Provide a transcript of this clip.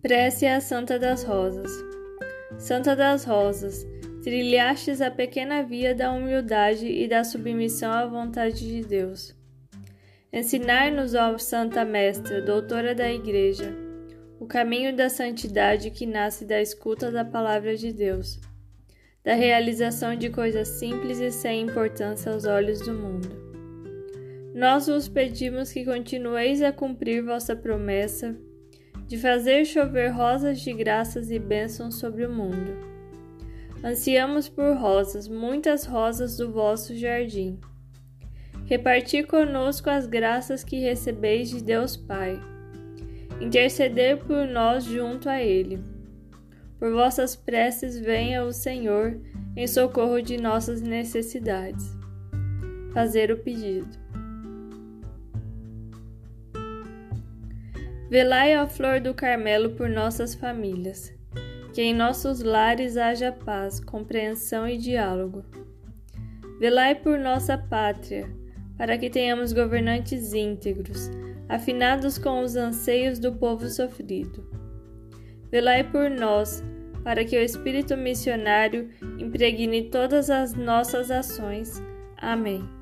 Prece à Santa das Rosas. Santa das Rosas, trilhastes a pequena via da humildade e da submissão à vontade de Deus. Ensinar-nos, ó Santa Mestra, doutora da Igreja, o caminho da santidade que nasce da escuta da palavra de Deus, da realização de coisas simples e sem importância aos olhos do mundo. Nós vos pedimos que continueis a cumprir vossa promessa de fazer chover rosas de graças e bênçãos sobre o mundo. Ansiamos por rosas, muitas rosas do vosso jardim. Repartir conosco as graças que recebeis de Deus Pai. Interceder por nós junto a Ele. Por vossas preces venha o Senhor em socorro de nossas necessidades. Fazer o pedido. Velai a flor do Carmelo por nossas famílias. Que em nossos lares haja paz, compreensão e diálogo. Velai por nossa pátria, para que tenhamos governantes íntegros, afinados com os anseios do povo sofrido. Velai por nós, para que o espírito missionário impregne todas as nossas ações. Amém.